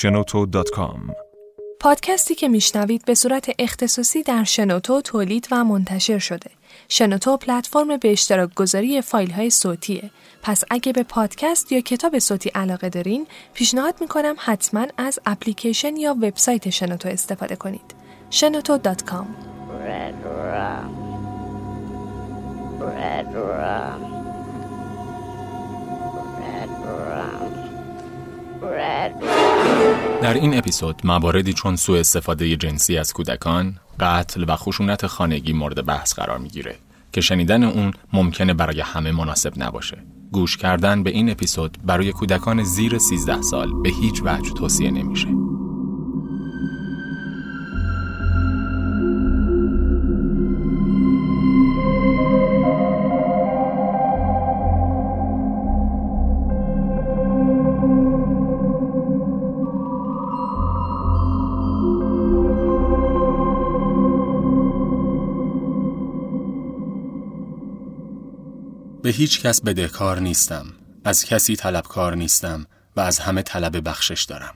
shenoto.com پادکستی که میشنوید به صورت اختصاصی در شنوتو تولید و منتشر شده. شنوتو پلتفرم به اشتراک گذاری فایل های صوتیه. پس اگه به پادکست یا کتاب صوتی علاقه دارین، پیشنهاد می‌کنم حتما از اپلیکیشن یا وبسایت شنوتو استفاده کنید. شنوتو.com Red rum. Red rum. Red rum. Red در این اپیزود مواردی چون سوء استفاده جنسی از کودکان، قتل و خشونت خانگی مورد بحث قرار می‌گیره که شنیدن اون ممکنه برای همه مناسب نباشه. گوش کردن به این اپیزود برای کودکان زیر 13 سال به هیچ وجه توصیه نمیشه. به هیچ کس بدهکار نیستم. از کسی طلبکار نیستم و از همه طلب بخشش دارم.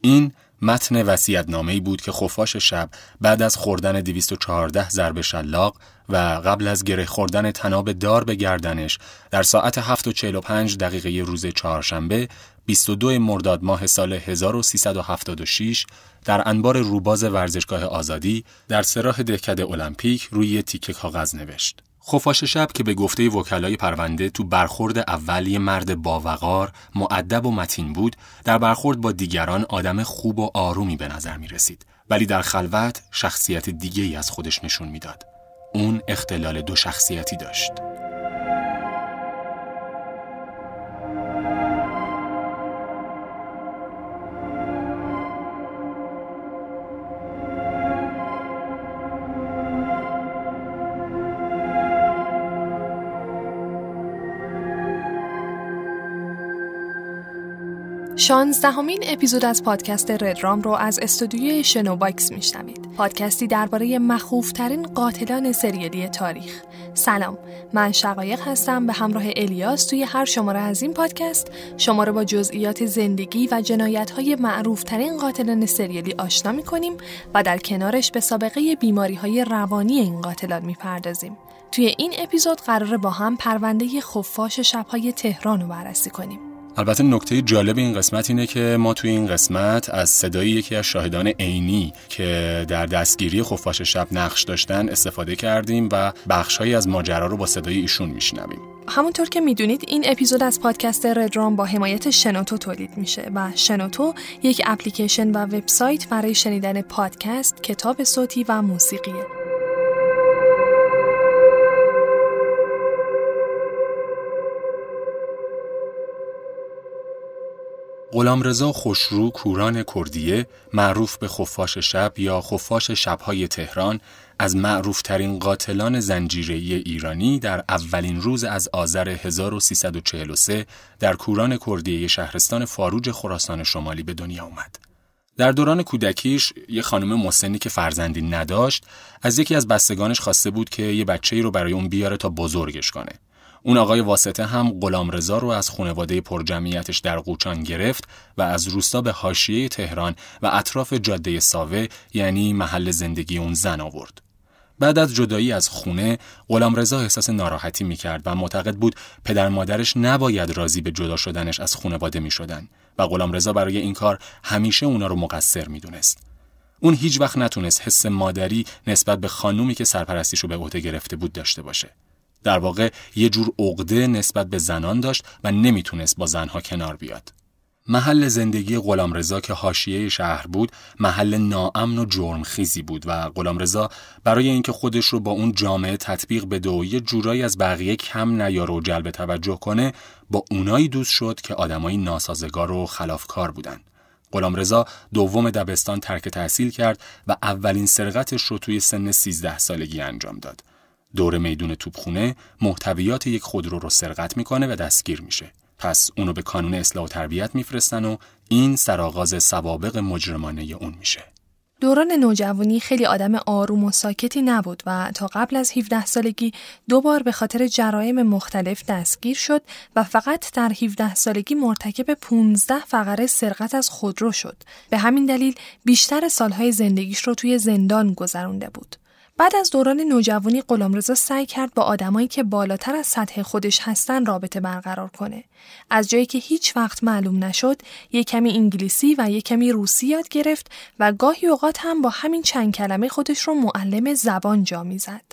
این متن وصیت‌نامه‌ای بود که خفاش شب بعد از خوردن 214 ضرب شلاق و قبل از گره خوردن تناب دار به گردنش در ساعت 7:45 دقیقه روز چهارشنبه 22 مرداد ماه سال 1376 در انبار روباز ورزشگاه آزادی در سراح دهکده المپیک روی تیکه کاغذ نوشت. خفاش شب که به گفته وکلای پرونده تو برخورد اولی مرد باوقار، معدب و متین بود، در برخورد با دیگران آدم خوب و آرومی به نظر می رسید. ولی در خلوت شخصیت دیگه ای از خودش نشون می‌داد. اون اختلال دو شخصیتی داشت. شانزدهمین اپیزود از پادکست ردرام رو از استودیوی شنوباکس میشنوید. پادکستی درباره مخوفترین قاتلان سریالی تاریخ. سلام، من شقایق هستم به همراه الیاس توی هر شماره از این پادکست شما رو با جزئیات زندگی و جنایت‌های معروفترین قاتلان سریالی آشنا می‌کنیم و در کنارش به سابقه بیماری‌های روانی این قاتلان می‌پردازیم. توی این اپیزود قراره با هم پرونده خفاش شب‌های تهران رو بررسی کنیم. البته نکته جالب این قسمت اینه که ما توی این قسمت از صدای یکی از شاهدان عینی که در دستگیری خفاش شب نقش داشتن استفاده کردیم و بخشهایی از ماجرا رو با صدای ایشون میشنویم همونطور که می‌دونید این اپیزود از پادکست ردرام با حمایت شنوتو تولید میشه و شنوتو یک اپلیکیشن و وبسایت برای شنیدن پادکست، کتاب صوتی و موسیقیه. غلامرضا خوشرو کوران کردیه معروف به خفاش شب یا خفاش شبهای تهران از معروفترین قاتلان زنجیره‌ای ایرانی در اولین روز از آذر 1343 در کوران کردیه شهرستان فاروج خراسان شمالی به دنیا اومد. در دوران کودکیش یه خانم مسنی که فرزندی نداشت از یکی از بستگانش خواسته بود که یه بچه‌ای رو برای اون بیاره تا بزرگش کنه. اون آقای واسطه هم غلام رضا رو از خانواده پرجمعیتش در قوچان گرفت و از روستا به حاشیه تهران و اطراف جاده ساوه یعنی محل زندگی اون زن آورد. بعد از جدایی از خونه غلام رضا احساس ناراحتی می‌کرد و معتقد بود پدر مادرش نباید راضی به جدا شدنش از خانواده می شدن و غلام رضا برای این کار همیشه اونا رو مقصر می‌دونست. اون هیچ وقت نتونست حس مادری نسبت به خانومی که سرپرستیش رو به عهده گرفته بود داشته باشه. در واقع یه جور عقده نسبت به زنان داشت و نمی‌تونست با زنها کنار بیاد. محل زندگی غلامرضا که حاشیه شهر بود محل ناامن و جرمخیزی بود و غلامرضا برای اینکه خودش رو با اون جامعه تطبیق بده و یه جورایی از بقیه کم نیاره و جلب توجه کنه با اونایی دوست شد که آدمایی ناسازگار و خلافکار بودن. غلامرضا دوم دبستان ترک تحصیل کرد و اولین سرقتش رو توی سن 13 سالگی انجام داد. دور میدون توپخونه محتویات یک خودرو رو سرقت می‌کنه و دستگیر میشه. پس اونو به کانون اصلاح و تربیت میفرستن و این سرآغاز سوابق مجرمانه اون میشه. دوران نوجوانی خیلی آدم آروم و ساکتی نبود و تا قبل از 17 سالگی دو بار به خاطر جرایم مختلف دستگیر شد و فقط در 17 سالگی مرتکب 15 فقره سرقت از خودرو شد. به همین دلیل بیشتر سالهای زندگیش رو توی زندان گذرونده بود. بعد از دوران نوجوانی غلامرضا سعی کرد با آدمایی که بالاتر از سطح خودش هستن رابطه برقرار کنه. از جایی که هیچ وقت معلوم نشد، یک کمی انگلیسی و یک کمی روسی یاد گرفت و گاهی اوقات هم با همین چند کلمه خودش رو معلم زبان جا می‌زد.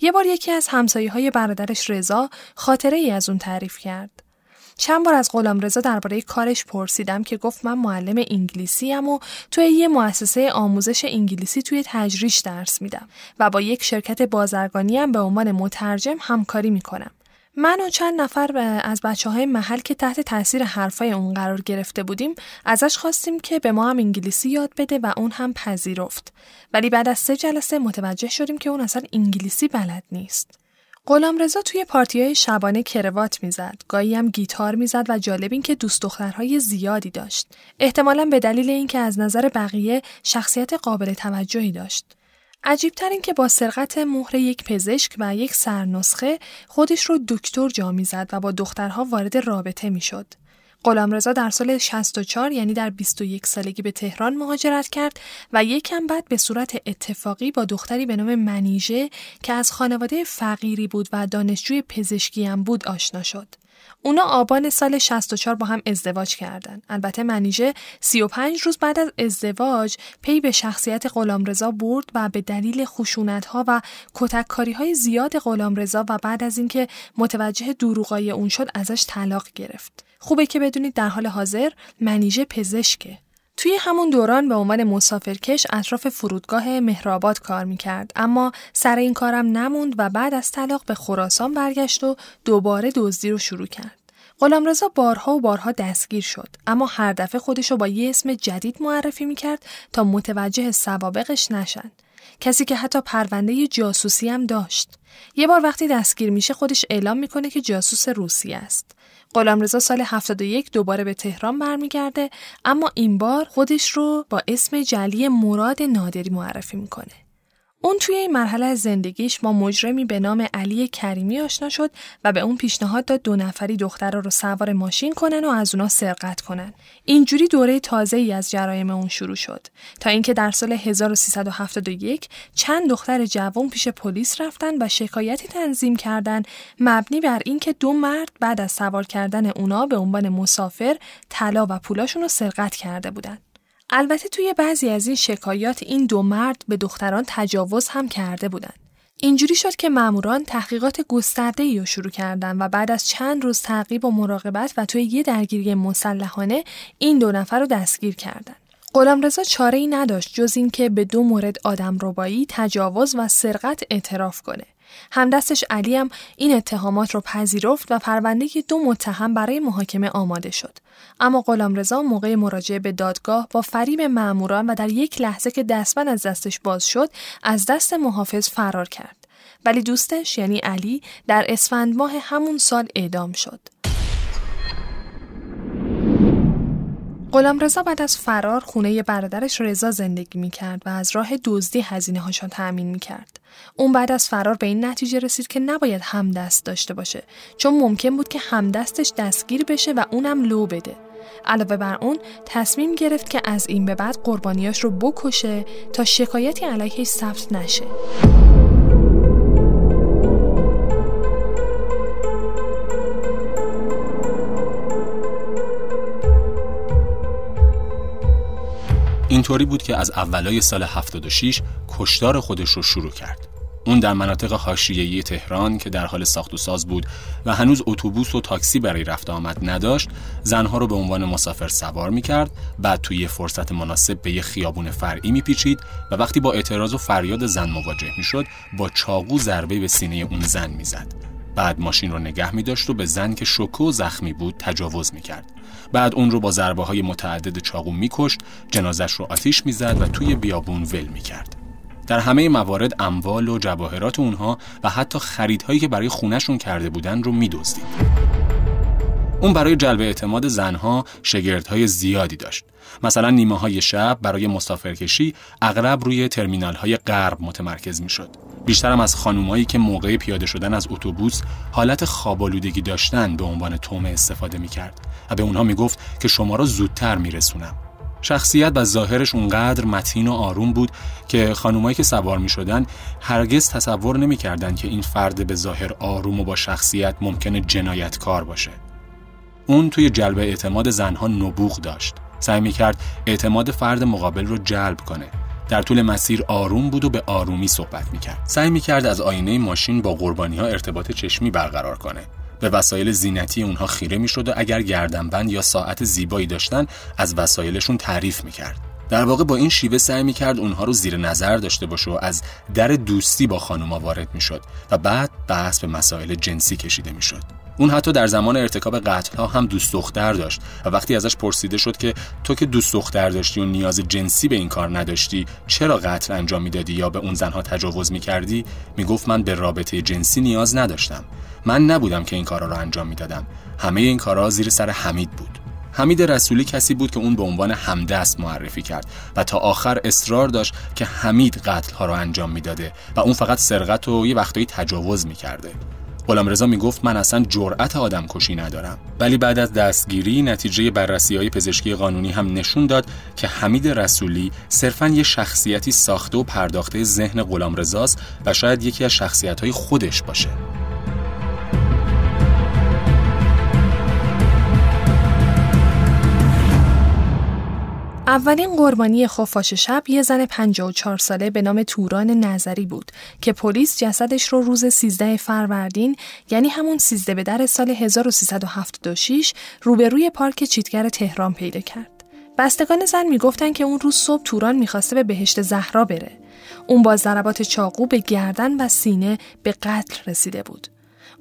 یه بار یکی از همسایه های برادرش رضا خاطره ای از اون تعریف کرد. چند بار از رضا درباره کارش پرسیدم که گفت من معلم انگلیسی ام و توی یه مؤسسه آموزش انگلیسی توی تجریش درس میدم و با یک شرکت بازرگانی هم به عنوان مترجم همکاری می‌کنم. من و چند نفر از بچه های محل که تحت تاثیر حرفای اون قرار گرفته بودیم ازش خواستیم که به ما هم انگلیسی یاد بده و اون هم پذیرفت ولی بعد از سه جلسه متوجه شدیم که اون اصلا انگلیسی بلد نیست رضا توی های شبانه کروات می‌زد، گاهی هم گیتار می‌زد و جالب این که دوست دخترهای زیادی داشت. احتمالا به دلیل اینکه از نظر بقیه شخصیت قابل توجهی داشت. عجیبتر این که با سرقت مهر یک پزشک و یک سرنسخه خودش رو دکتر جا می‌زد و با دخترها وارد رابطه می‌شد. غلامرضا در سال 64 یعنی در 21 سالگی به تهران مهاجرت کرد و یکم بعد به صورت اتفاقی با دختری به نام منیژه که از خانواده فقیری بود و دانشجوی پزشکی هم بود آشنا شد. اونا آبان سال 64 با هم ازدواج کردند. البته منیژه 35 روز بعد از ازدواج پی به شخصیت غلامرضا برد و به دلیل خشونت ها و کتککاری های زیاد غلامرضا و بعد از اینکه متوجه دروغای اون شد ازش طلاق گرفت. خوبه که بدونید در حال حاضر منیژه پزشکه. توی همون دوران به عنوان مسافرکش اطراف فرودگاه مهرآباد کار می‌کرد اما سر این کارم نموند و بعد از طلاق به خراسان برگشت و دوباره دزدی رو شروع کرد. غلامرضا بارها و بارها دستگیر شد اما هر دفعه خودش رو با یه اسم جدید معرفی می‌کرد تا متوجه سوابقش نشن. کسی که حتی پرونده جاسوسی هم داشت. یه بار وقتی دستگیر میشه خودش اعلام می‌کنه که جاسوس روسی است. غلامرضا سال 71 دوباره به تهران برمیگرده اما این بار خودش رو با اسم جلی مراد نادری معرفی می‌کنه. اون توی این مرحله از زندگیش با مجرمی به نام علی کریمی آشنا شد و به اون پیشنهاد داد دو نفری دختر رو سوار ماشین کنن و از اونا سرقت کنن. اینجوری دوره تازه ای از جرایم اون شروع شد تا اینکه در سال 1371 چند دختر جوان پیش پلیس رفتن و شکایتی تنظیم کردند مبنی بر اینکه دو مرد بعد از سوار کردن اونا به عنوان مسافر طلا و پولاشون رو سرقت کرده بودند. البته توی بعضی از این شکایات این دو مرد به دختران تجاوز هم کرده بودند. اینجوری شد که ماموران تحقیقات گسترده رو شروع کردن و بعد از چند روز تعقیب و مراقبت و توی یه درگیری مسلحانه این دو نفر رو دستگیر کردند. غلامرضا چاره ای نداشت جز اینکه به دو مورد آدم ربایی، تجاوز و سرقت اعتراف کنه. همدستش علی هم این اتهامات رو پذیرفت و پرونده دو متهم برای محاکمه آماده شد. اما غلامرضا موقع مراجعه به دادگاه با فریب ماموران و در یک لحظه که دستبند از دستش باز شد از دست محافظ فرار کرد. ولی دوستش یعنی علی در اسفند ماه همون سال اعدام شد. رضا بعد از فرار خونه برادرش رضا زندگی می کرد و از راه دزدی هزینه هاشان تأمین می کرد. اون بعد از فرار به این نتیجه رسید که نباید همدست داشته باشه چون ممکن بود که همدستش دستگیر بشه و اونم لو بده. علاوه بر اون تصمیم گرفت که از این به بعد قربانیاش رو بکشه تا شکایتی علیهش ثبت نشه. اینطوری بود که از اولای سال 76 کشتار خودش رو شروع کرد. اون در مناطق حاشیه‌ای تهران که در حال ساخت و ساز بود و هنوز اتوبوس و تاکسی برای رفت آمد نداشت، زنها رو به عنوان مسافر سوار می‌کرد، بعد توی فرصت مناسب به یه خیابون فرعی میپیچید و وقتی با اعتراض و فریاد زن مواجه می‌شد، با چاقو ضربه به سینه اون زن می‌زد. بعد ماشین رو نگه می داشت و به زن که شوکه و زخمی بود تجاوز می کرد. بعد اون رو با ضربه های متعدد چاقو می کشت، جنازش رو آتیش می زد و توی بیابون ول می کرد. در همه موارد اموال و جواهرات اونها و حتی خریدهایی که برای خونشون کرده بودن رو می اون برای جلب اعتماد زنها شگردهای زیادی داشت. مثلا نیمه های شب برای مسافرکشی اغلب روی ترمینال های غرب متمرکز می شد. بیشترم از خانومایی که موقع پیاده شدن از اتوبوس حالت خوابالودگی داشتن به عنوان تومه استفاده می کرد و به اونها می گفت که شما را زودتر می رسونم. شخصیت و ظاهرش اونقدر متین و آروم بود که خانومایی که سوار می شدن هرگز تصور نمی کردن که این فرد به ظاهر آروم و با شخصیت ممکنه جنایتکار باشه. اون توی جلب اعتماد زنها نبوغ داشت. سعی می کرد اعتماد فرد مقابل رو جلب کنه. در طول مسیر آروم بود و به آرومی صحبت می کرد. سعی می کرد از آینه ماشین با قربانی ها ارتباط چشمی برقرار کنه. به وسایل زینتی اونها خیره می‌شد و اگر گردنبند یا ساعت زیبایی داشتن از وسایلشون تعریف می‌کرد. در واقع با این شیوه سعی می‌کرد اونها رو زیر نظر داشته باشه و از در دوستی با خانوما وارد می‌شد و بعد بحث به مسائل جنسی کشیده می‌شد. اون حتی در زمان ارتکاب قتل ها هم دوست دختر داشت و وقتی ازش پرسیده شد که تو که دوست دختر داشتی و نیاز جنسی به این کار نداشتی چرا قتل انجام می‌دادی یا به اون زنها تجاوز می‌کردی؟ می‌گفت من به رابطه جنسی نیاز نداشتم. من نبودم که این کارا رو انجام می‌دادم. همه این کارا زیر سر حمید بود. حمید رسولی کسی بود که اون به عنوان همدست معرفی کرد و تا آخر اصرار داشت که حمید قتل ها رو انجام می‌داده و اون فقط سرقت و یه وقتایی تجاوز می‌کرده. غلام رضا می‌گفت من اصلا جرأت آدم کشی ندارم. ولی بعد از دستگیری نتیجه بررسی های پزشکی قانونی هم نشون داد که حمید رسولی صرفا یه شخصیتی ساخته و پرداخته ذهن غلام و شاید یکی از شخصیت های خودش باشه. اولین قربانی خفاش شب یه زن 54 ساله به نام توران نظری بود که پلیس جسدش رو روز 13 فروردین یعنی همون 13 به در سال 1376 روبروی پارک چیتگر تهران پیدا کرد. بستگان زن می‌گفتن که اون روز صبح توران می‌خواسته به بهشت زهرا بره. اون با ضربات چاقو به گردن و سینه به قتل رسیده بود.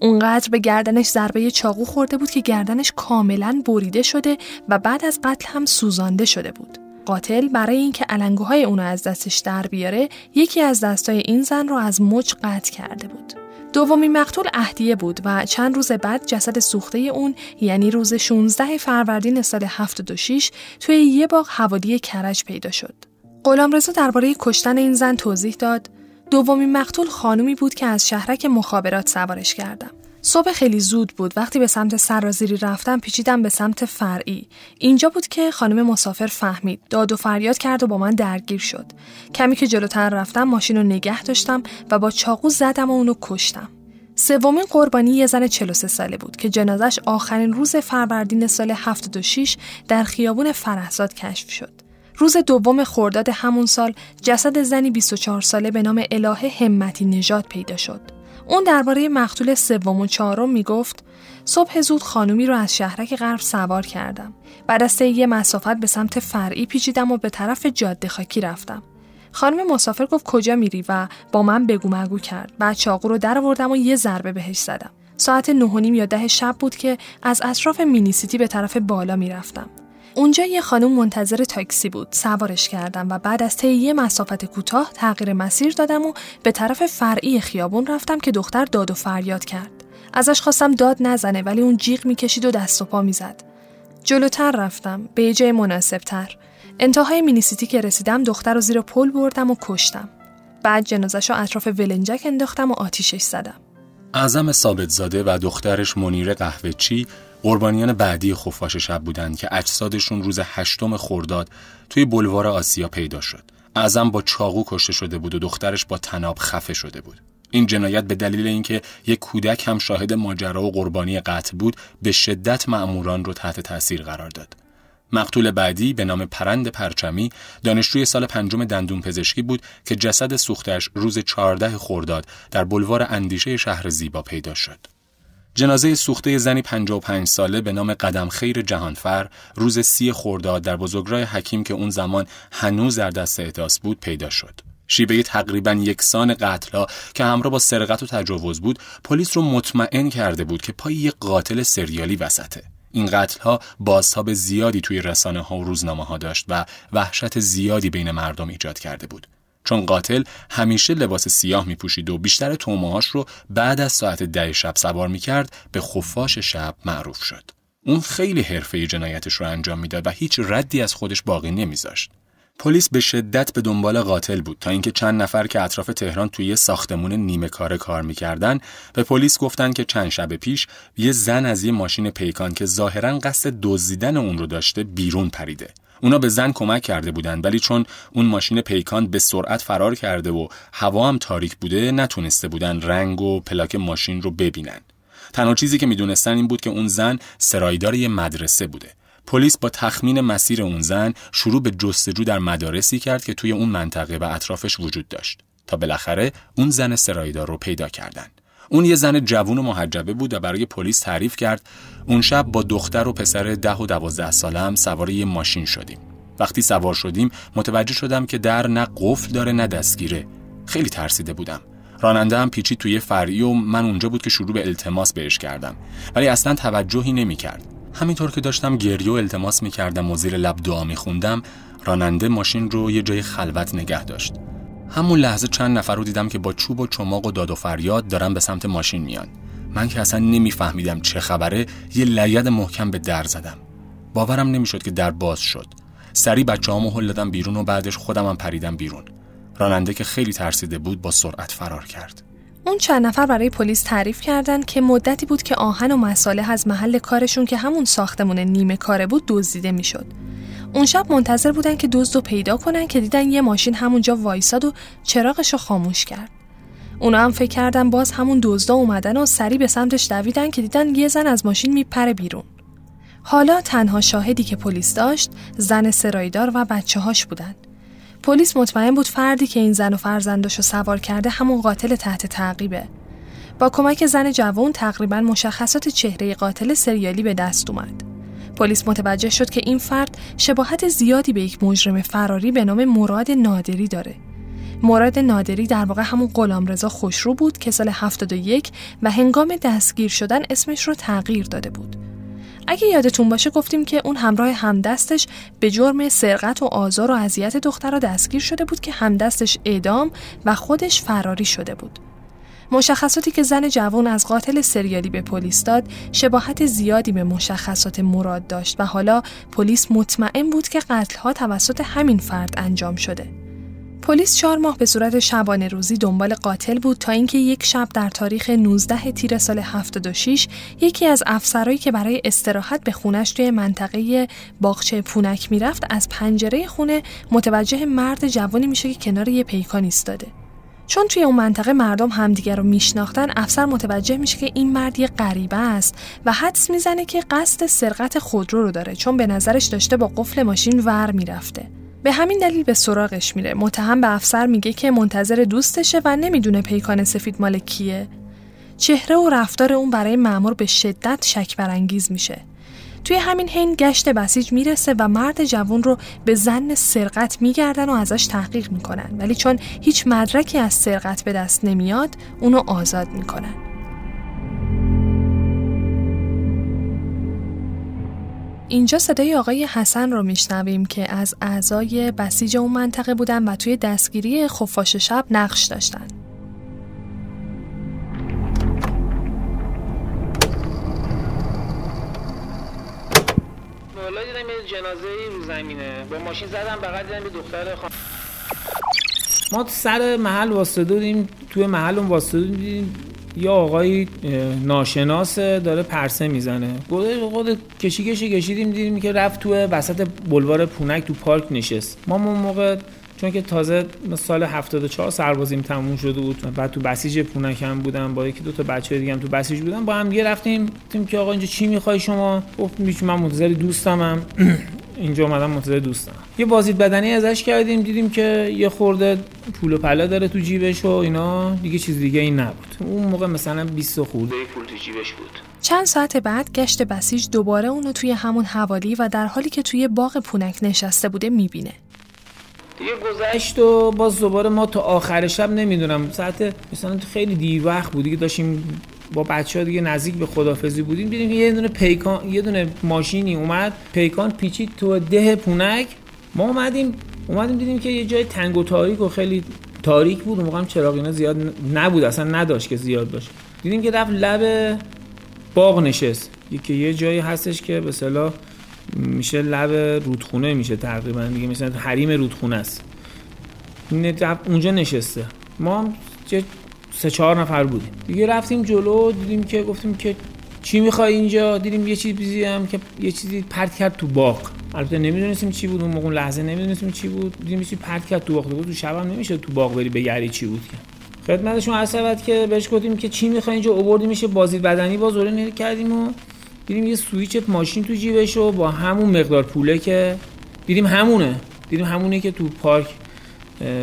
اونقدر به گردنش ضربه چاقو خورده بود که گردنش کاملا بریده شده و بعد از قتل هم سوزانده شده بود. قاتل برای اینکه علنگوهای اونو از دستش در بیاره یکی از دستای این زن رو از مچ قطع کرده بود. دومین مقتول اهدیه بود و چند روز بعد جسد سوخته اون یعنی روز 16 فروردین سال 76 توی یه باغ حوالی کرج پیدا شد. غلامرضا درباره کشتن این زن توضیح داد دومین مقتول خانومی بود که از شهرک مخابرات سوارش کردم. صبح خیلی زود بود. وقتی به سمت سرازیری رفتم پیچیدم به سمت فرعی. اینجا بود که خانم مسافر فهمید. داد و فریاد کرد و با من درگیر شد. کمی که جلوتر رفتم ماشین رو نگه داشتم و با چاقو زدم و اونو کشتم. سومین قربانی یه زن 43 ساله بود که جنازش آخرین روز فروردین سال 76 در خیابون فرهزاد کشف شد. روز دوم خرداد همون سال جسد زنی 24 ساله به نام الهه همتی نژاد پیدا شد. اون درباره مقتول سوم و چهارم می‌گفت صبح زود خانومی رو از شهرک غرب سوار کردم. بعد از یه مسافت به سمت فرعی پیچیدم و به طرف جاده خاکی رفتم. خانم مسافر گفت کجا میری و با من بگو مگو کرد. بعد چاقو رو در و یه ضربه بهش زدم. ساعت نه یا ده شب بود که از اطراف مینی سیتی به طرف بالا می‌رفتم. اونجا یه خانم منتظر تاکسی بود. سوارش کردم و بعد از طی یه مسافت کوتاه تغییر مسیر دادم و به طرف فرعی خیابون رفتم که دختر داد و فریاد کرد. ازش خواستم داد نزنه ولی اون جیغ می‌کشید و دست و پا می‌زد. جلوتر رفتم به جای مناسبتر. انتهای مینیسیتی که رسیدم دختر رو زیر پل بردم و کشتم. بعد جنازش رو اطراف ولنجک انداختم و آتیشش زدم. اعظم ثابتزاده و دخترش منیر قهوهچی قربانیان بعدی خفاش شب بودند که اجسادشون روز هشتم خرداد توی بلوار آسیا پیدا شد. اعظم با چاقو کشته شده بود و دخترش با تناب خفه شده بود. این جنایت به دلیل اینکه یک کودک هم شاهد ماجرا و قربانی قتل بود به شدت مأموران رو تحت تاثیر قرار داد. مقتول بعدی به نام پرند پرچمی دانشجوی سال پنجم دندون پزشکی بود که جسد سوختش روز 14 خرداد در بلوار اندیشه شهر زیبا پیدا شد. جنازه سوخته زنی 55 ساله به نام قدم خیر جهانفر روز سی خرداد در بزرگراه حکیم که اون زمان هنوز در دست احداث بود پیدا شد. شیبه تقریبا یکسان قتلها که همراه با سرقت و تجاوز بود پلیس رو مطمئن کرده بود که پای یک قاتل سریالی وسطه این قتلها بازتاب زیادی توی رسانه ها و روزنامه ها داشت و وحشت زیادی بین مردم ایجاد کرده بود چون قاتل همیشه لباس سیاه می پوشید و بیشتر تومهاش رو بعد از ساعت ده شب سوار می کرد به خفاش شب معروف شد. اون خیلی حرفه‌ای جنایتش رو انجام می‌داد و هیچ ردی از خودش باقی نمیذاشت. پلیس به شدت به دنبال قاتل بود تا اینکه چند نفر که اطراف تهران توی یه ساختمون نیمه کاره کار می‌کردن به پلیس گفتن که چند شب پیش یه زن از یه ماشین پیکان که ظاهرا قصد دزدیدن اون رو داشته بیرون پریده. اونا به زن کمک کرده بودن ولی چون اون ماشین پیکان به سرعت فرار کرده و هوا هم تاریک بوده نتونسته بودن رنگ و پلاک ماشین رو ببینن. تنها چیزی که می‌دونستن این بود که اون زن سرایدار یه مدرسه بوده. پلیس با تخمین مسیر اون زن شروع به جستجو در مدارسی کرد که توی اون منطقه و اطرافش وجود داشت تا بالاخره اون زن سرایدار رو پیدا کردن. اون یه زن جوون و محجبه بود و برای پلیس تعریف کرد اون شب با دختر و پسر ده و دوازده سالم سوار یه ماشین شدیم. وقتی سوار شدیم متوجه شدم که در نه قفل داره نه دستگیره. خیلی ترسیده بودم. راننده هم پیچید توی فرعی و من اونجا بود که شروع به التماس بهش کردم ولی اصلا توجهی نمی‌کرد. همینطور که داشتم گریه و التماس می‌کردم و زیر لب دعا میخوندم راننده ماشین رو یه جای خلوت نگه داشت همون لحظه چند نفر رو دیدم که با چوب و چماق و داد و فریاد دارن به سمت ماشین میان. من که اصلا نمیفهمیدم چه خبره یه لید محکم به در زدم. باورم نمی‌شد که در باز شد. سری بچه هامو هل دادم بیرون و بعدش خودم هم پریدم بیرون. راننده که خیلی ترسیده بود با سرعت فرار کرد. اون چند نفر برای پلیس تعریف کردند که مدتی بود که آهن و مساله از محل کارشون که همون ساختمون نیمه کاره بود دزدیده می‌شد. اون شب منتظر بودن که دزد رو پیدا کنن که دیدن یه ماشین همونجا وایساد و چراغش رو خاموش کرد. اونا هم فکر کردن باز همون دزدا اومدن و سری به سمتش دویدن که دیدن یه زن از ماشین میپره بیرون. حالا تنها شاهدی که پلیس داشت زن سرایدار و بچه هاش بودن. پلیس مطمئن بود فردی که این زن و فرزندش رو سوار کرده همون قاتل تحت تعقیبه. با کمک زن جوان تقریبا مشخصات چهره قاتل سریالی به دست اومد. پلیس متوجه شد که این فرد شباهت زیادی به یک مجرم فراری به نام مراد نادری داره. مراد نادری در واقع همون غلامرضا خوشرو بود که سال 71 و هنگام دستگیر شدن اسمش رو تغییر داده بود. اگه یادتون باشه گفتیم که اون همراه همدستش به جرم سرقت و آزار و اذیت دخترها دستگیر شده بود که همدستش اعدام و خودش فراری شده بود. مشخصاتی که زن جوان از قاتل سریالی به پلیس داد شباهت زیادی به مشخصات مراد داشت و حالا پلیس مطمئن بود که قتلها توسط همین فرد انجام شده. پلیس چهار ماه به صورت شبانه روزی دنبال قاتل بود تا اینکه یک شب در تاریخ 19 تیر سال 76 یکی از افسرهایی که برای استراحت به خونش توی منطقه باغچه پونک می‌رفت از پنجره خونه متوجه مرد جوانی میشه که کنار یه پیکان ایستاده. چون توی اون منطقه مردم همدیگر رو میشناختن افسر متوجه میشه که این مرد یه غریبه است و حدس می‌زنه که قصد سرقت خودرو رو داره چون به نظرش داشته با قفل ماشین ور می‌رفته. به همین دلیل به سراغش میره. متهم به افسر میگه که منتظر دوستشه و نمی‌دونه پیکان سفید مال کیه. چهره و رفتار اون برای معمور به شدت شک برانگیز میشه. توی همین حین گشت بسیج می‌رسه و مرد جوون رو به زن سرقت میگردن و ازش تحقیق می‌کنن ولی چون هیچ مدرکی از سرقت به دست نمیاد اونو آزاد می‌کنن اینجا صدای آقای حسن رو میشنویم که از اعضای بسیج اون منطقه بودن و توی دستگیری خفاش شب نقش داشتن. بالا دیدم یه جنازه رو زمینه. با ماشین زدم بغل دیدم یه دختر خان... ما سر محل واسطه بودیم توی محل اون واسطه دیدیم یه آقای ناشناس داره پرسه می‌زنه. گفته خود کشی کشی کشیدیم دیدیم که رفت تو وسط بلوار پونک تو پارک نشست. ما اون موقع چون که تازه سال 74 سربازیم تموم شده بود بعد تو بسیج پونک هم بودم با یکی دو تا بچه دیگه هم تو بسیج بودم با هم یه رفتیم گفتیم که آقا اینجا چی می‌خوای شما؟ گفت من منتظر دوستمم اینجا اومدم منتظر دوستم. یه بازدید بدنی ازش کردیم دیدیم که یه خورده پول و پله داره تو جیبش و اینا. دیگه چیز دیگه این نبود. اون موقع مثلا 20 خورده پول تو جیبش بود. چند ساعت بعد گشت بسیج دوباره اونو توی همون حوالی و در حالی که توی باغ پونک نشسته بوده می‌بینه. دیگه گذشت. و باز دوباره ما تا آخر شب نمی‌دونم. ساعت مثلا خیلی دیر وقت بود دیگه. داشتیم با بچه ها دیگه نزدیک به خدافزی بودیم. دیدیم یه دونه پیکان یه دونه ماشینی اومد. پیکان پیچید تو ده پونک. ما اومدیم اومدیم دیدیم که یه جای تنگ و تاریک و خیلی تاریک بود. اون موقع هم چراغ اینا زیاد نبود. اصلا نداشت که زیاد باشه. دیدیم که رفت لب باغ نشست. که یه جایی هستش که به صلاح میشه لب رودخونه میشه تقریبا دیگه مثلا حریم رودخونه است. اونجا نشسته. ما چه سه چهار نفر بودیم. دیگه رفتیم جلو دیدیم که گفتیم که چی می‌خوای اینجا؟ دیدیم یه چیزی هم که یه چیزی پرت کرد تو باغ. البته نمی‌دونستیم چی بود اون موقع لحظه نمی‌دونستیم چی بود. دیدیم چی پرت کرد تو باغ. تو شب هم نمیشه تو باغ بری بگردی چی بود که. خدمتشون عرض که بهش گفتیم که چی می‌خوای اینجا اووردی میشه بازدید بدنی باز کردیم و دیدیم یه سویچ ماشین تو جیبش و با همون مقدار پوله که دیدیم همونه. دیدیم همونه که تو پارک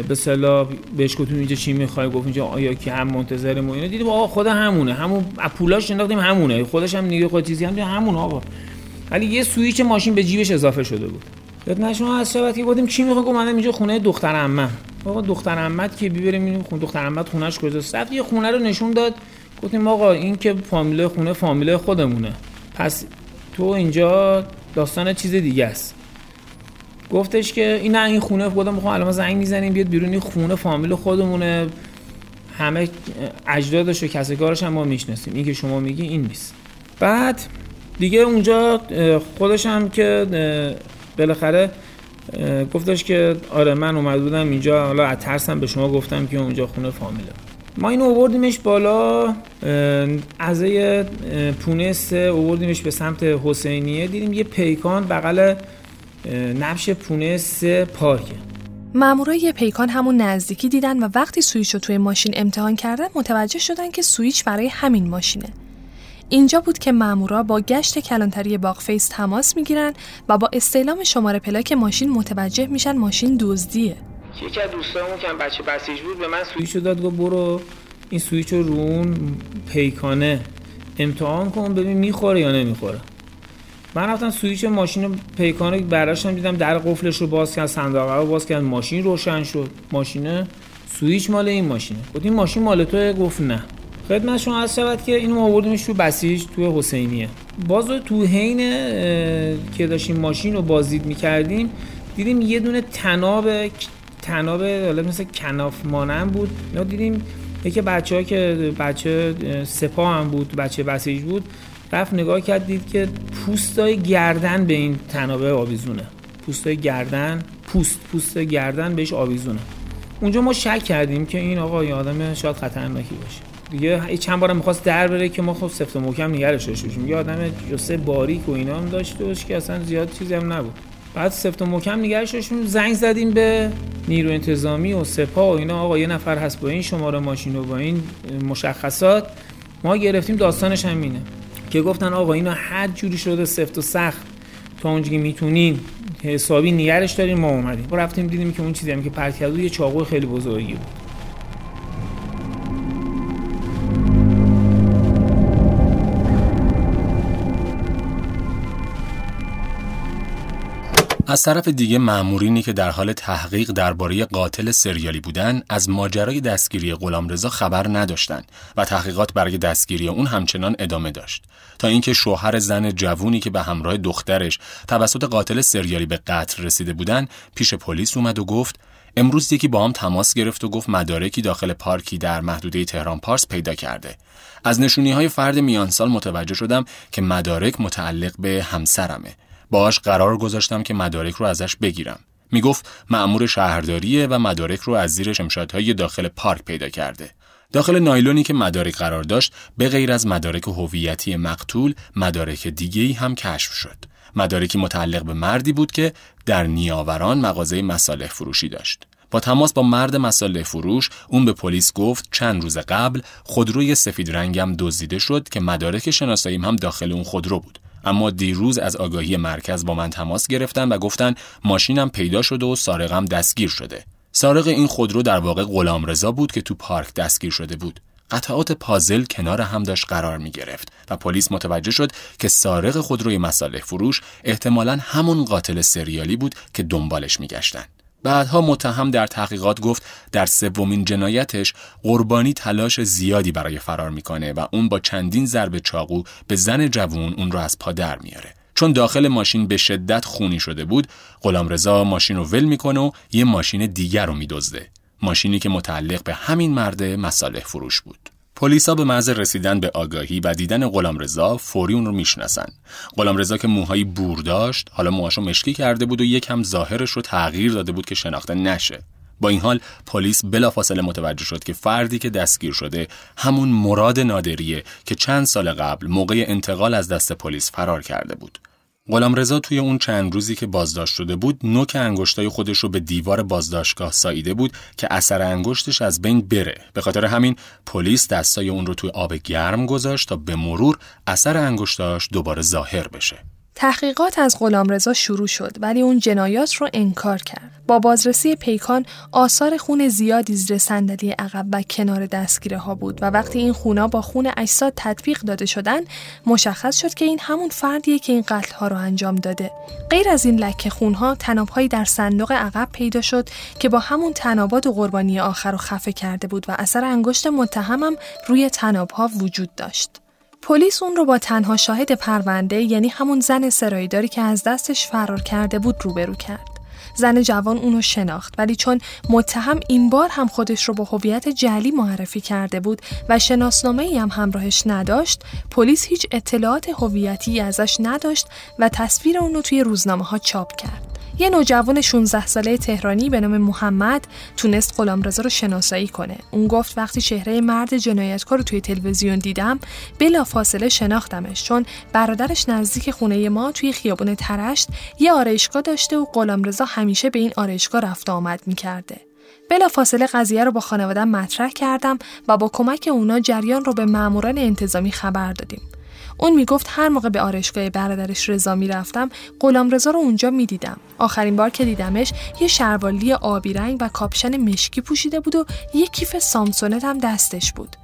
به صلاح بهش گفتیم اینجا چی می‌خوای؟ گفت اینجا آیا که هم منتظر ما اینو دیدیم آقا خود همونه. همون پولاش انداختیم همونه. خودش هم دیگه خود چیزی هم همون آقا. ولی یه سویچ ماشین به جیبش اضافه شده بود. خدمت شما از شبت که گفتیم چی می‌خوای؟ گفت اینجا خونه دختر عمم آقا دختر عمت که بیبریم این خونه دختر عمت خونش کجاست رفت یه خونه رو نشون داد. گفتیم آقا این که فامیله خونه فامیله خودمونه. پس تو اینجا داستان چیز دیگه است. گفتش که این نه این خونه خودم می‌خوام الان زنگ می‌زنیم بیاد بیرون. این خونه فامیل خودمونه. همه اجدادش و کسی کارش هم ما می‌شناسیم. این که شما میگی این نیست. بعد دیگه اونجا خودش هم که بالاخره گفتش که آره من اومد بودم اینجا. حالا از ترسم به شما گفتم که اونجا خونه فامیله. ما اینو آوردیمش بالا از پونه سه آوردیمش به سمت حسینیه دیدیم یه پیکان بغل نبش پونه سه پارکه مامورای پیکان همون نزدیکی دیدن و وقتی سویچ رو توی ماشین امتحان کردن متوجه شدن که سویچ برای همین ماشینه. اینجا بود که مامورا با گشت کلانتری باغ فیس تماس می‌گیرن و با استعلام شماره پلاک ماشین متوجه میشن ماشین دزدیه. یکی از دوستامون که بچه بسیج بود به من سویچ داد گفت برو این سویچ رو رو اون پیکانه. امتحان کن ببین می‌خوره یا نمی‌خوره. من رفتم سویچ ماشین رو پیکان براشم دیدم در قفلش رو باز کرد صندوق رو باز کرد ماشین روشن شد. ماشینه. سویچ مال این ماشینه. گفت این ماشین مال تو گفت نه. خدمت شما از شود که اینو آوردیمش تو بسیج توی حسینیه. باز تو حین که داشتیم ماشین رو بازدید می‌کردیم دیدیم یه دونه تناب تناب حالا مثل کناف مانم بود. یا دیدیم یکی بچه ها که بچه سپاه هم بود بچه بسیج بود رفت نگاه کرد دید که پوستای گردن به این تنابه آویزونه. پوستای گردن پوست پوست گردن بهش آویزونه. اونجا ما شک کردیم که این آقا یه آدم شاید خطرناکی باشه. دیگه چند بارم می‌خواست در بره که ما خب سفت و محکم نگرش داشتیم یه آدم جسه باریک و اینا هم داشته باشه که اصلا زیاد چیزی هم نبود. بعد سفت و محکم نگرش داشتیم. زنگ زدیم به نیرو انتظامی و سپاه و اینا آقا یه نفر هست با این شماره ماشین و با این مشخصات. ما گرفتیم داستانش هم اینه که گفتن آقا اینا حد جوری شده سفت و سخت. تا اونجا می‌تونین حسابی نیگرش داریم ما اومدیم. رفتیم دیدیم که اون چیزی هم که پرت یه چاقو خیلی بزرگی بود. از طرف دیگه مامورینی که در حال تحقیق درباره قاتل سریالی بودن از ماجرای دستگیری غلامرضا خبر نداشتند و تحقیقات برای دستگیری اون همچنان ادامه داشت. تا اینکه شوهر زن جوونی که به همراه دخترش توسط قاتل سریالی به قتل رسیده بودن پیش پلیس اومد و گفت امروز یکی با هم تماس گرفت و گفت مدارکی داخل پارکی در محدوده تهران پارس پیدا کرده. از نشونی های فرد میانسال متوجه شدم که مدارک متعلق به همسرمه. باهاش قرار گذاشتم که مدارک رو ازش بگیرم. می‌گفت مأمور شهرداریه و مدارک رو از زیر شمشادهای داخل پارک پیدا کرده. داخل نایلونی که مدارک قرار داشت به غیر از مدارک هویتی مقتول مدارک دیگه‌ای هم کشف شد. مدارکی متعلق به مردی بود که در نیاوران مغازه مصالح فروشی داشت. با تماس با مرد مصالح فروش اون به پلیس گفت چند روز قبل خودروی سفید رنگم دزدیده شد که مدارک شناساییم هم داخل اون خودرو بود. اما دیروز از آگاهی مرکز با من تماس گرفتن و گفتن ماشینم پیدا شده و سارقم دستگیر شده. سارق این خودرو در واقع غلام رضا بود که تو پارک دستگیر شده بود. قطعات پازل کنار هم داشت قرار می گرفت و پلیس متوجه شد که سارق خودروی مساله فروش احتمالا همون قاتل سریالی بود که دنبالش می گشتن. بعدها متهم در تحقیقات گفت در سومین جنایتش قربانی تلاش زیادی برای فرار می‌کنه و اون با چندین ضرب چاقو به زن جوون اون رو از پا در میاره. چون داخل ماشین به شدت خونی شده بود غلامرضا ماشین رو ول می‌کنه و یه ماشین دیگر رو میدزده. ماشینی که متعلق به همین مرد مصالح فروش بود. پلیسا به محض رسیدن به آگاهی و دیدن غلامرضا فوری اون رو می‌شناسن. غلامرضا که موهایی بور داشت، حالا موهاشو مشکی کرده بود و یکم ظاهرش رو تغییر داده بود که شناخته نشه. با این حال پلیس بلافاصله متوجه شد که فردی که دستگیر شده همون مراد نادریه که چند سال قبل موقع انتقال از دست پلیس فرار کرده بود. غلامرضا توی اون چند روزی که بازداشت شده بود نوک انگشتای خودش رو به دیوار بازداشتگاه ساییده بود که اثر انگشتش از بین بره. به خاطر همین پلیس دستای اون رو توی آب گرم گذاشت تا به مرور اثر انگشتاش دوباره ظاهر بشه. تحقیقات از غلامرضا شروع شد ولی اون جنایات رو انکار کرد. با بازرسی پیکان آثار خون زیادی زیر صندلی عقب و کنار دستگیره ها بود و وقتی این خونا با خون اجساد تطبیق داده شدن مشخص شد که این همون فردیه که این قتل ها رو انجام داده. غیر از این لکه خون ها در صندوق عقب پیدا شد که با همون تنابات و قربانی آخر رو خفه کرده بود و اثر انگشت متهمم روی تنابها وجود داشت. پلیس اون رو با تنها شاهد پرونده یعنی همون زن سرایداری که از دستش فرار کرده بود روبرو کرد. زن جوان اونو شناخت ولی چون متهم این بار هم خودش رو با هویت جعلی معرفی کرده بود و شناسنامه ای هم همراهش نداشت پلیس هیچ اطلاعات هویتی ازش نداشت و تصویر اونو توی روزنامه ها چاپ کرد یه نوجوان 16 ساله تهرانی به نام محمد تونست غلامرضا رو شناسایی کنه. اون گفت وقتی چهره مرد جنایتکار رو توی تلویزیون دیدم بلا فاصله شناختمش چون برادرش نزدیک خونه ما توی خیابون ترشت یه آرایشگاه داشته و غلامرضا همیشه به این آرایشگاه رفت آمد می‌کرده. بلا فاصله قضیه رو با خانوادم مطرح کردم و با کمک اونا جریان رو به ماموران انتظامی خبر دادیم. اون می‌گفت هر موقع به آرشگاه برادرش رضا می‌رفتم غلام رضا رو اونجا می‌دیدم آخرین بار که دیدمش یه شروالی آبی رنگ و کاپشن مشکی پوشیده بود و یه کیف سامسونت هم دستش بود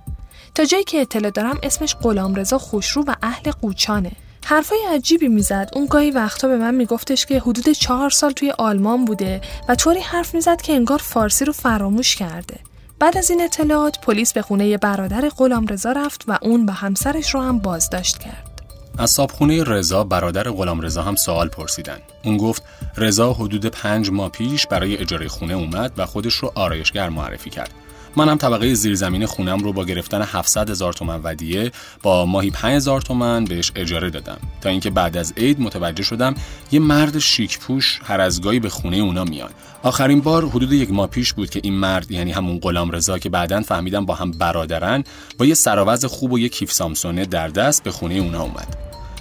تا جایی که اطلاع دارم اسمش رضا خوشرو و اهل قوچانه حرفای عجیبی می‌زد اون گاهی وقتا به من میگفتش که حدود چهار سال توی آلمان بوده و طوری حرف می‌زد که انگار فارسی رو فراموش کرده بعد از این اطلاعات پلیس به خونه برادر غلام رضا رفت و اون و همسرش رو هم بازداشت کرد. از صابخونه رضا برادر غلام رضا هم سوال پرسیدن. اون گفت رضا حدود پنج ماه پیش برای اجاره خونه اومد و خودش رو آرایشگر معرفی کرد. منم طبقه زیرزمین خونم رو با گرفتن 700 هزار تومن ودیه با ماهی 5000 تومن بهش اجاره دادم. تا اینکه بعد از عید متوجه شدم یه مرد شیک پوش هر از گاهی به خونه اونا میاد آخرین بار حدود یک ماه پیش بود که این مرد یعنی همون غلام رضا که بعدا فهمیدم با هم برادرن با یه سراوز خوب و یه کیف سامسونه در دست به خونه اونا اومد.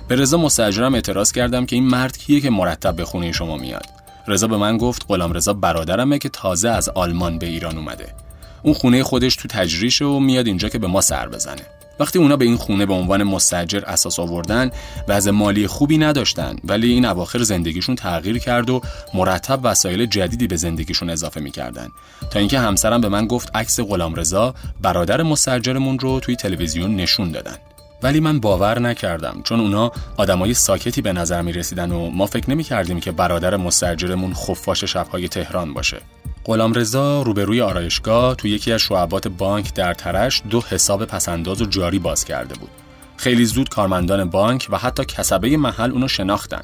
به رضا مستاجرم اعتراض کردم که این مرد کیه که مرتب به خونه شما میاد. رضا به من گفت غلام رضا برادرمه که تازه از آلمان به ایران اومده. اون خونه خودش تو تجریشه و میاد اینجا که به ما سر بزنه. وقتی اونا به این خونه به عنوان مستجر اساس آوردن وضع مالی خوبی نداشتن ولی این اواخر زندگیشون تغییر کرد و مرتب وسایل جدیدی به زندگیشون اضافه می‌کردن. تا اینکه همسرم به من گفت عکس غلامرضا برادر مستجرمون رو توی تلویزیون نشون دادن. ولی من باور نکردم چون اونا آدمای ساکتی به نظر می رسیدن و ما فکر نمی کردیم که برادر مستجرمون خفاش شبهای تهران باشه رضا روبروی آرایشگاه تو یکی از شعبات بانک در ترش دو حساب پسنداز و جاری باز کرده بود. خیلی زود کارمندان بانک و حتی کسبه محل اونو شناختن.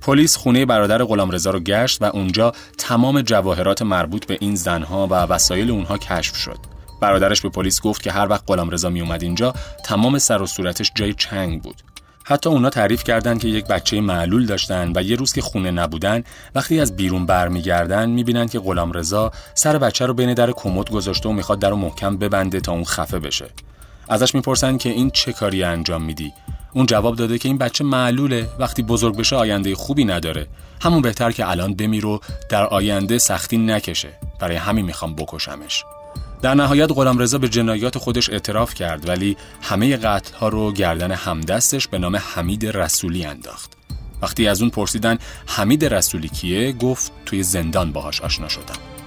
پلیس خونه برادر رضا رو گشت و اونجا تمام جواهرات مربوط به این زنها و وسایل اونها کشف شد. برادرش به پلیس گفت که هر وقت رضا می اومد اینجا تمام سر و صورتش جای چنگ بود. حتی اونا تعریف کردن که یک بچه معلول داشتن و یه روز که خونه نبودن وقتی از بیرون برمیگردن می‌بینن که غلام رضا سر بچه رو بین در کمد گذاشته و می‌خواد در رو محکم ببنده تا اون خفه بشه. ازش می‌پرسن که این چه کاری انجام میدی؟ اون جواب داده که این بچه معلوله وقتی بزرگ بشه آینده خوبی نداره. همون بهتر که الان بمیر و در آینده سختی نکشه. برای همین می‌خوام بکشمش. در نهایت غلامرضا به جنایات خودش اعتراف کرد ولی همه قتل ها رو گردن همدستش به نام حمید رسولی انداخت. وقتی از اون پرسیدن حمید رسولی کیه گفت توی زندان باهاش آشنا شدم.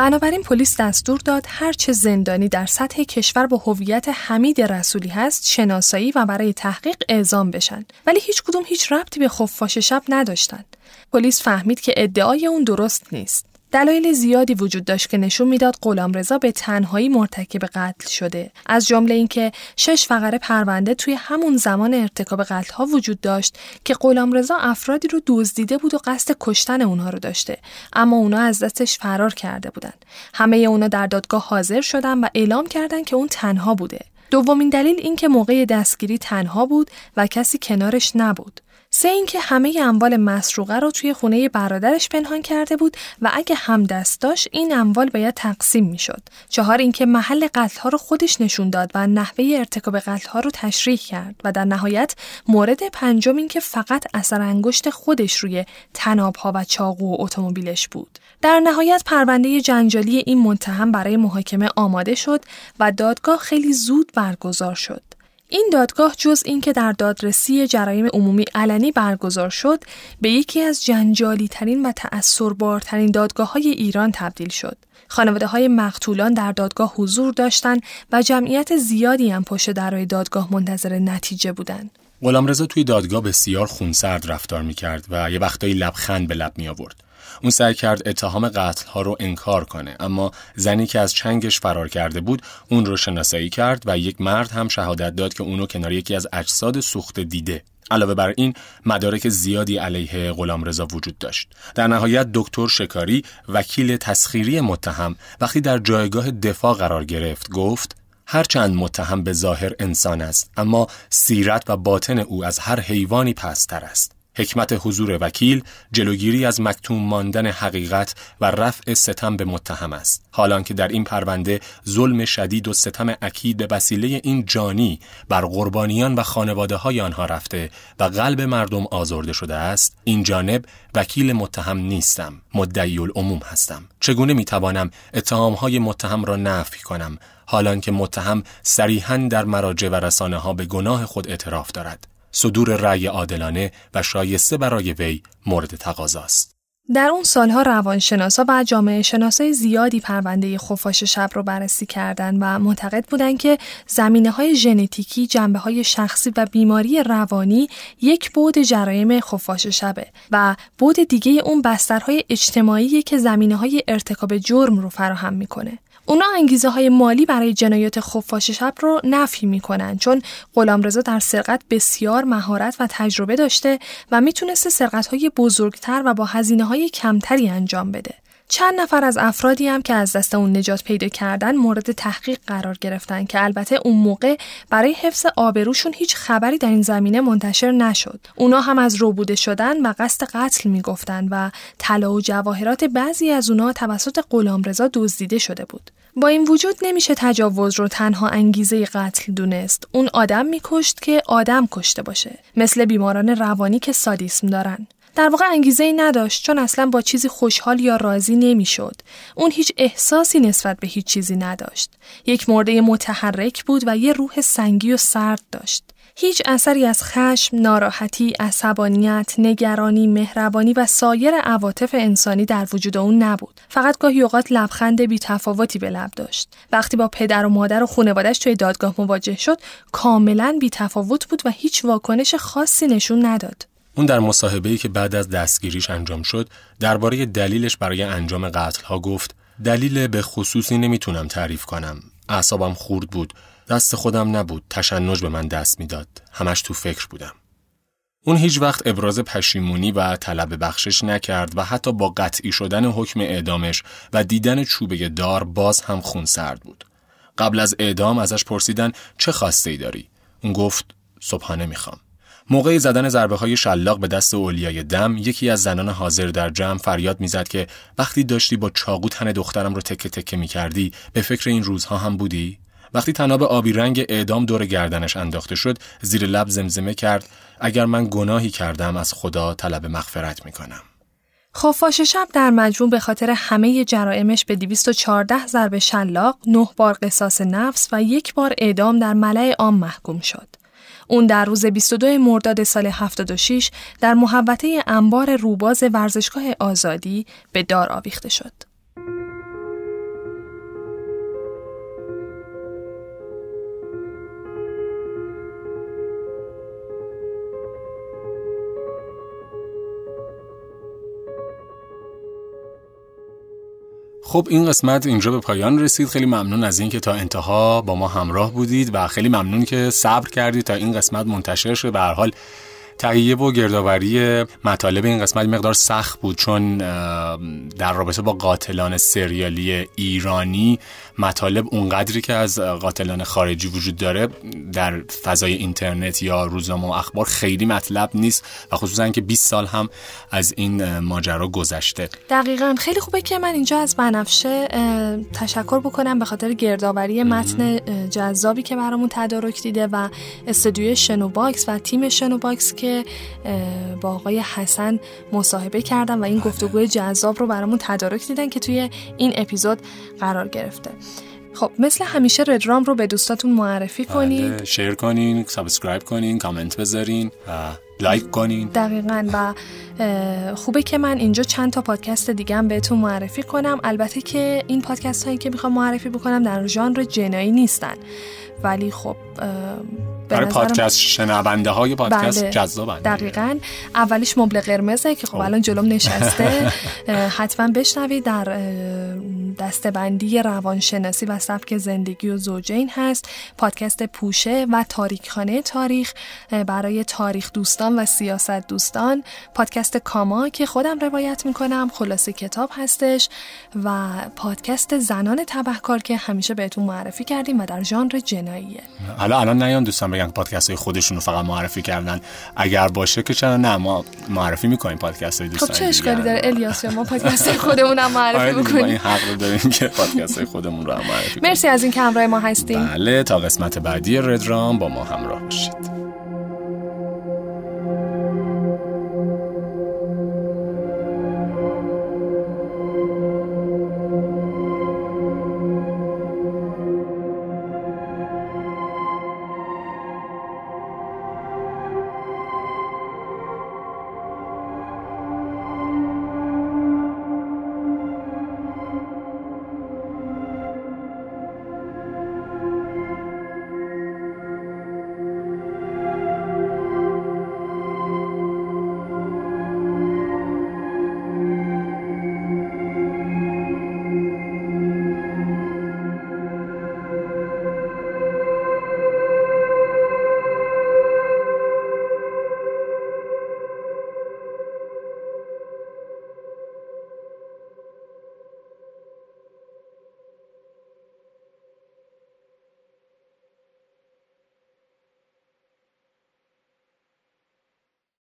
بنابراین پلیس دستور داد هر چه زندانی در سطح کشور با هویت حمید رسولی هست شناسایی و برای تحقیق اعزام بشن. ولی هیچ کدوم هیچ ربطی به خفاش شب نداشتند پلیس فهمید که ادعای اون درست نیست. دلایل زیادی وجود داشت که نشون می‌داد غلامرضا به تنهایی مرتکب قتل شده. از جمله اینکه شش فقره پرونده توی همون زمان ارتکاب قتل ها وجود داشت که غلامرضا افرادی رو دزدیده بود و قصد کشتن اونها رو داشته. اما اونا از دستش فرار کرده بودن. همه اونا در دادگاه حاضر شدن و اعلام کردند که اون تنها بوده. دومین دلیل این که موقع دستگیری تنها بود و کسی کنارش نبود. سه اینکه همه اموال مسروقه رو توی خونه برادرش پنهان کرده بود و اگه هم دست داشت این اموال باید تقسیم می‌شد. چهار اینکه محل قتل ها رو خودش نشون داد و نحوه ارتکاب قتل ها رو تشریح کرد و در نهایت مورد پنجم اینکه فقط اثر انگشت خودش روی تناب ها و چاقو و اتومبیلش بود. در نهایت پرونده جنجالی این متهم برای محاکمه آماده شد و دادگاه خیلی زود برگزار شد. این دادگاه جز اینکه در دادرسی جرایم عمومی علنی برگزار شد به یکی از جنجالی ترین و تأثیربارترین دادگاه های ایران تبدیل شد. خانواده های مقتولان در دادگاه حضور داشتند و جمعیت زیادی هم پشت درای دادگاه منتظر نتیجه بودند. غلامرضا توی دادگاه بسیار خونسرد رفتار می کرد و یه وقتایی لبخند به لب می آورد. اون سعی کرد اتهام قتل ها رو انکار کنه. اما زنی که از چنگش فرار کرده بود اون رو شناسایی کرد و یک مرد هم شهادت داد که اونو کنار یکی از اجساد سوخته دیده. علاوه بر این مدارک زیادی علیه غلامرضا وجود داشت. در نهایت دکتر شکاری وکیل تسخیری متهم وقتی در جایگاه دفاع قرار گرفت گفت هرچند متهم به ظاهر انسان است اما سیرت و باطن او از هر حیوانی پستر است. حکمت حضور وکیل جلوگیری از مکتوم ماندن حقیقت و رفع ستم به متهم است. حالان که در این پرونده ظلم شدید و ستم اکید به وسیله این جانی بر قربانیان و خانواده های آنها رفته و قلب مردم آزرده شده است این جانب وکیل متهم نیستم مدعی العموم هستم. چگونه می توانم اتهام های متهم را نفی کنم؟ حالان که متهم صریحا در مراجع و رسانه ها به گناه خود اعتراف دارد. صدور رأی عادلانه و شایسته برای وی مورد تقاضاست. در اون سالها روانشناسا و جامعه شناسای زیادی پرونده خفاش شب رو بررسی کردند و معتقد بودند که زمینه های ژنتیکی، جنبه های شخصی و بیماری روانی یک بود جرایم خفاش شبه و بود دیگه اون بسترهای اجتماعی که زمینه های ارتکاب جرم رو فراهم می‌کنه. اونا انگیزه های مالی برای جنایات خفاش شب رو نفی می‌کنن چون غلامرضا در سرقت بسیار مهارت و تجربه داشته و می‌تونسته سرقت های بزرگتر و با هزینه های کمتری انجام بده. چند نفر از افرادی هم که از دست اون نجات پیدا کردن مورد تحقیق قرار گرفتن که البته اون موقع برای حفظ آبروشون هیچ خبری در این زمینه منتشر نشد. اونا هم از روبوده شدن و قصد قتل می‌گفتن و طلا و جواهرات بعضی از اونا توسط غلامرضا دزدیده شده بود. با این وجود نمیشه تجاوز رو تنها انگیزه قتل دونست. اون آدم میکشت که آدم کشته باشه. مثل بیماران روانی که سادیسم دارن. در واقع انگیزه ای نداشت چون اصلا با چیزی خوشحال یا راضی نمی‌شد. اون هیچ احساسی نسبت به هیچ چیزی نداشت. یک مرده متحرک بود و یه روح سنگی و سرد داشت. هیچ اثری از خشم، ناراحتی، عصبانیت، نگرانی، مهربانی و سایر عواطف انسانی در وجود اون نبود. فقط گاهی اوقات لبخند بی تفاوتی به لب داشت. وقتی با پدر و مادر و خانوادش توی دادگاه مواجه شد، کاملا بی تفاوت بود و هیچ واکنش خاصی نشون نداد. اون در مصاحبه‌ای که بعد از دستگیریش انجام شد درباره دلیلش برای انجام قتل ها گفت دلیل به خصوصی نمی‌تونم تعریف کنم اعصابم خورد بود دست خودم نبود تشنج به من دست می‌داد همش تو فکر بودم اون هیچ وقت ابراز پشیمونی و طلب بخشش نکرد و حتی با قطعی شدن حکم اعدامش و دیدن چوبه دار باز هم خون سرد بود. قبل از اعدام ازش پرسیدن چه خواسته ای داری؟ اون گفت صبحانه می‌خوام. موقع زدن ضربه های شلاق به دست اولیای دم یکی از زنان حاضر در جمع فریاد می‌زد که وقتی داشتی با چاقو تن دخترم رو تکه تکه می‌کردی به فکر این روزها هم بودی وقتی تناب آبی رنگ اعدام دور گردنش انداخته شد زیر لب زمزمه کرد اگر من گناهی کردم از خدا طلب مغفرت می‌کنم خفاش شب در مجموع به خاطر همه جرائمش به 214 ضرب شلاق، 9 بار قصاص نفس و یک بار اعدام در ملع عام محکوم شد. اون در روز 22 مرداد سال 76 در محوطه انبار روباز ورزشگاه آزادی به دار آویخته شد. خب این قسمت اینجا به پایان رسید. خیلی ممنون از اینکه تا انتها با ما همراه بودید و خیلی ممنون که صبر کردید تا این قسمت منتشر شه. به هر حال تهیه و گردآوری مطالب این قسمت مقدار سخت بود چون در رابطه با قاتلان سریالی ایرانی مطالب اونقدری که از قاتلان خارجی وجود داره در فضای اینترنت یا روزنامه و اخبار خیلی مطلب نیست و خصوصا که 20 سال هم از این ماجرا گذشته. دقیقا. خیلی خوبه که من اینجا از بنفشه تشکر بکنم به خاطر گردآوری متن جذابی که برامون تدارک دیده و استودیوی شنو باکس و تیم شنو باکس که با آقای حسن مصاحبه کردن و این گفتگوی جذاب رو برامون تدارک دیدن که توی این اپیزود قرار گرفته. خب مثل همیشه ردرام رو به دوستاتون معرفی بله، کنید share کنین subscribe کنین کامنت بذارین و لایک کنین. دقیقا و خوبه که من اینجا چند تا پادکست دیگه هم بهتون معرفی کنم. البته که این پادکست هایی که می‌خوام معرفی بکنم در ژانر جنایی نیستن. ولی خب برای پادکست شنونده های پادکست بله. جذابن. دقیقا. اولیش مبل قرمزه که خب الان جلوم نشسته. حتما بشنوید در دستبندی روانشناسی و سبک زندگی و زوجین هست. پادکست پوشه و تاریکخانه تاریخ برای تاریخ دوستان و سیاست دوستان. پادکست کاما که خودم روایت می‌کنم خلاصه کتاب هستش. و پادکست زنان تبهکار که همیشه بهتون معرفی کردیم و در ژانر جناییه. حالا الان نیان دوستان بگن پادکست های خودشون رو فقط معرفی کردن. اگر باشه که چرا نه؟ ما معرفی می‌کنیم پادکست های دوستان خب چه اشکالی داره؟ الیاس ما پادکست خودمون هم معرفی آره بکنیم. این حق رو داریم که پادکست های خودمون رو هم معرفی کنیم. مرسی از این که همراه ما هستیم. بله تا قسمت بعدی ردرام با ما همراه باشید.